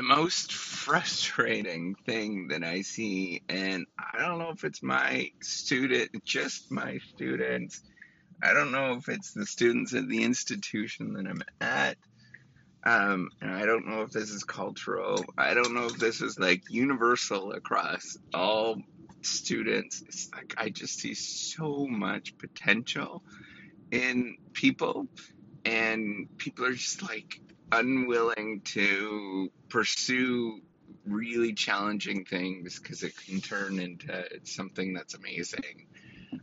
the most frustrating thing that I see, and I don't know if it's my student, just my students. I don't know if it's the students at the institution that I'm at. Um, and I don't know if this is cultural. I don't know if this is like universal across all students. It's like I just see so much potential in people, and people are just like unwilling to pursue really challenging things because it can turn into something that's amazing.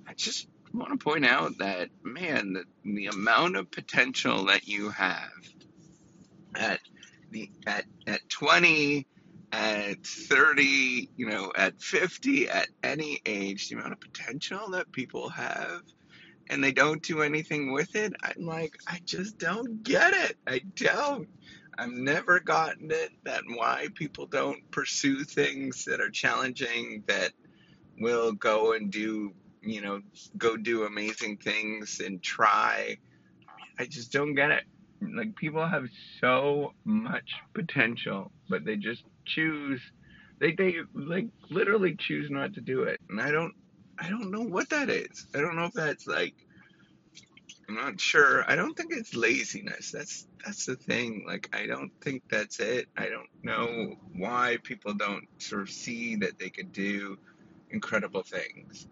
I just want to point out that, man, the, the amount of potential that you have at the at at 20 at 30 you know at 50 at any age the amount of potential that people have and they don't do anything with it, I'm like, I just don't get it. I don't. I've never gotten it that why people don't pursue things that are challenging that will go and do, you know, go do amazing things and try. I just don't get it. Like people have so much potential, but they just choose they they like literally choose not to do it. And I don't I don't know what that is. I don't know if that's like I'm not sure. I don't think it's laziness. That's that's the thing. Like I don't think that's it. I don't know why people don't sort of see that they could do incredible things.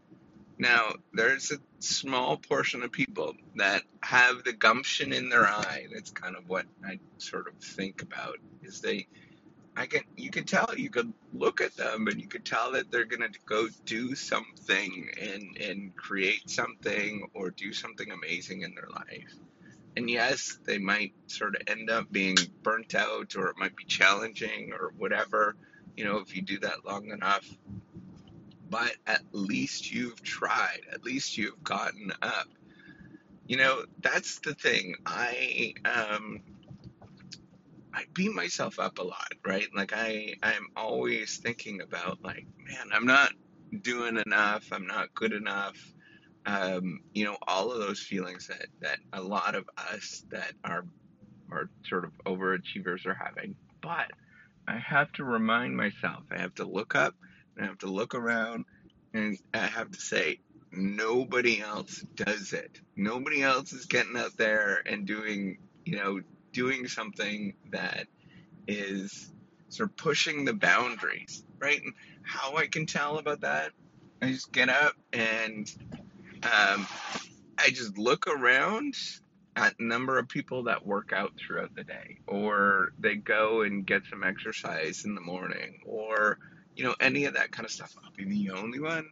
Now, there's a small portion of people that have the gumption in their eye. That's kind of what I sort of think about is they I can you could tell you could look at them and you could tell that they're gonna go do something and and create something or do something amazing in their life. And yes, they might sort of end up being burnt out or it might be challenging or whatever, you know, if you do that long enough. But at least you've tried. At least you've gotten up. You know, that's the thing. I um I beat myself up a lot, right? Like I I'm always thinking about like, man, I'm not doing enough, I'm not good enough. Um, you know, all of those feelings that that a lot of us that are are sort of overachievers are having. But I have to remind myself, I have to look up and I have to look around and I have to say, nobody else does it. Nobody else is getting out there and doing, you know, doing something that is sort of pushing the boundaries, right? And how I can tell about that, I just get up and um, I just look around at number of people that work out throughout the day, or they go and get some exercise in the morning, or you know any of that kind of stuff. I'll be the only one.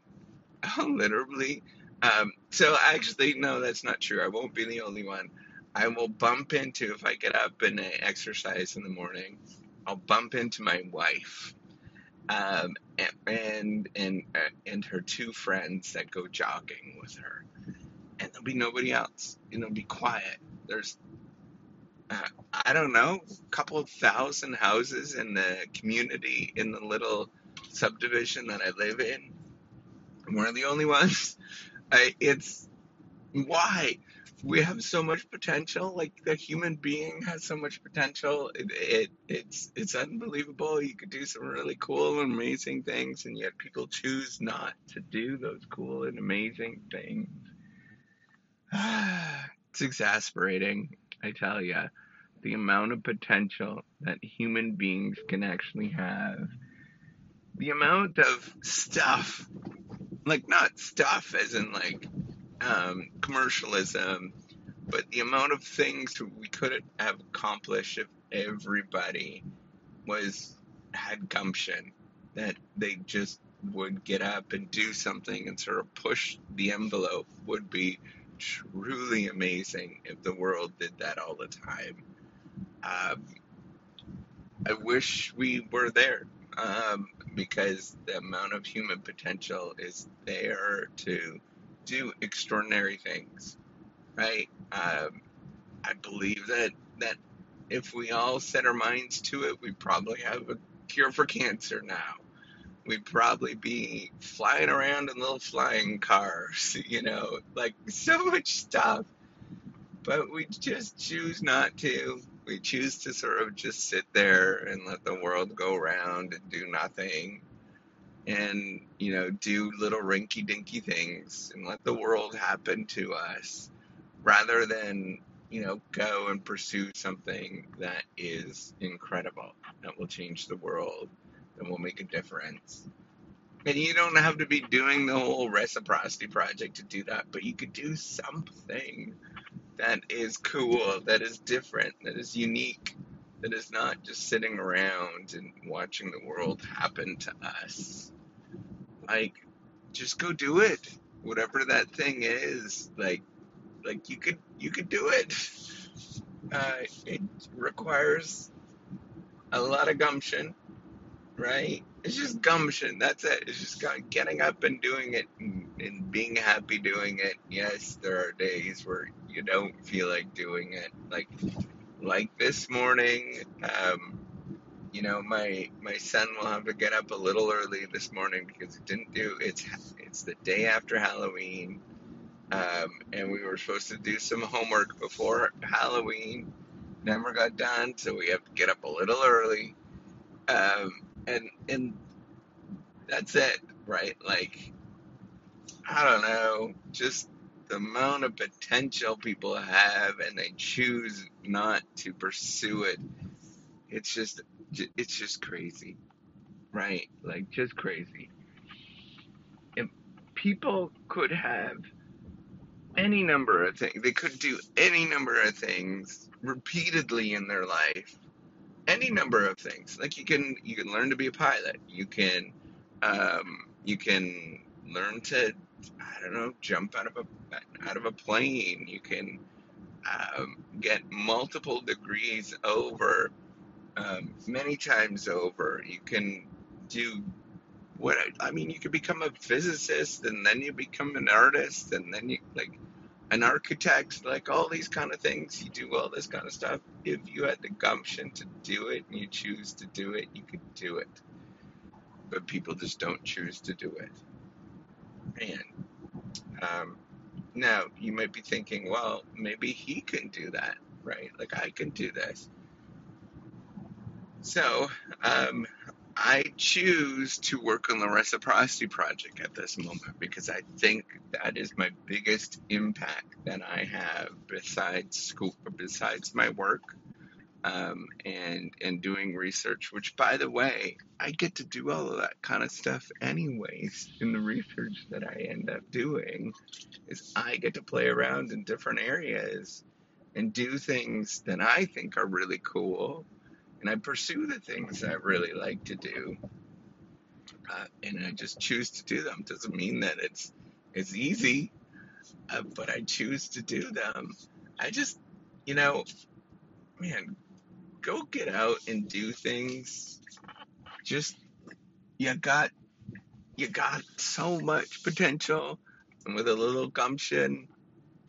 Literally. Um, so actually, no, that's not true. I won't be the only one. I will bump into if I get up and I exercise in the morning. I'll bump into my wife, um, and and uh, and her two friends that go jogging with her, and there'll be nobody else. And it'll be quiet. There's uh, I don't know, a couple of thousand houses in the community in the little subdivision that I live in. We're the only ones. I, it's why we have so much potential. Like the human being has so much potential. It, it it's it's unbelievable. You could do some really cool and amazing things, and yet people choose not to do those cool and amazing things. it's exasperating, I tell you, the amount of potential that human beings can actually have. The amount of stuff, like not stuff as in like um, commercialism, but the amount of things we could have accomplished if everybody was had gumption, that they just would get up and do something and sort of push the envelope would be truly amazing if the world did that all the time. Um, I wish we were there um, because the amount of human potential is there to do extraordinary things, right? Um, I believe that that if we all set our minds to it, we probably have a cure for cancer now. We'd probably be flying around in little flying cars, you know, like so much stuff. But we just choose not to. We choose to sort of just sit there and let the world go around and do nothing and, you know, do little rinky dinky things and let the world happen to us rather than, you know, go and pursue something that is incredible, that will change the world, that will make a difference. And you don't have to be doing the whole reciprocity project to do that, but you could do something that is cool, that is different, that is unique, that is not just sitting around and watching the world happen to us. Like, just go do it. Whatever that thing is, like, like you could you could do it. Uh, it requires a lot of gumption, right? It's just gumption. That's it. It's just getting up and doing it and, and being happy doing it. Yes, there are days where you don't feel like doing it. Like like this morning, um, you know, my my son will have to get up a little early this morning because he didn't do it's it's the day after Halloween, um, and we were supposed to do some homework before Halloween. Never got done, so we have to get up a little early, um, and and that's it, right? Like I don't know, just the amount of potential people have and they choose not to pursue it it's just it's just crazy. Right like just crazy. If people could have any number of things they could do any number of things repeatedly in their life. Any number of things. Like you can you can learn to be a pilot. You can um, you can learn to I don't know, jump out of a out of a plane. You can um, get multiple degrees over, um, many times over. You can do what I, I mean. You could become a physicist, and then you become an artist, and then you like an architect, like all these kind of things. You do all this kind of stuff. If you had the gumption to do it and you choose to do it, you could do it. But people just don't choose to do it. And um, now, you might be thinking, well, maybe he can do that, right? Like I can do this. So, um, I choose to work on the reciprocity project at this moment because I think that is my biggest impact that I have besides school, besides my work um, and and doing research. Which, by the way, I get to do all of that kind of stuff anyways. In the research that I end up doing, is I get to play around in different areas and do things that I think are really cool, and I pursue the things that I really like to do, uh, and I just choose to do them. Doesn't mean that it's it's easy, uh, but I choose to do them. I just, you know, man, go get out and do things. Just you got you got so much potential, and with a little gumption,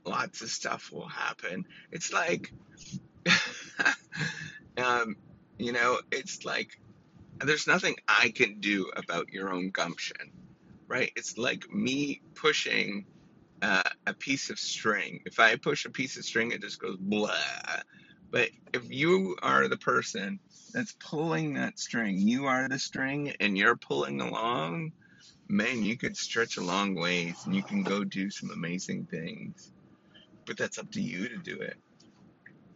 lots of stuff will happen. It's like, um, you know, it's like there's nothing I can do about your own gumption, right? It's like me pushing uh, a piece of string. If I push a piece of string, it just goes blah but if you are the person that's pulling that string, you are the string and you're pulling along, man, you could stretch a long ways and you can go do some amazing things. But that's up to you to do it.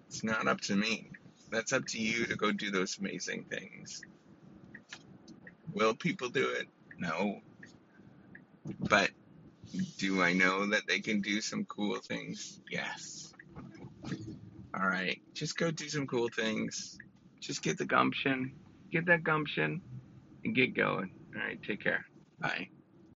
It's not up to me. That's up to you to go do those amazing things. Will people do it? No. But do I know that they can do some cool things? Yes. All right, just go do some cool things. Just get the gumption, get that gumption, and get going. All right, take care. Bye.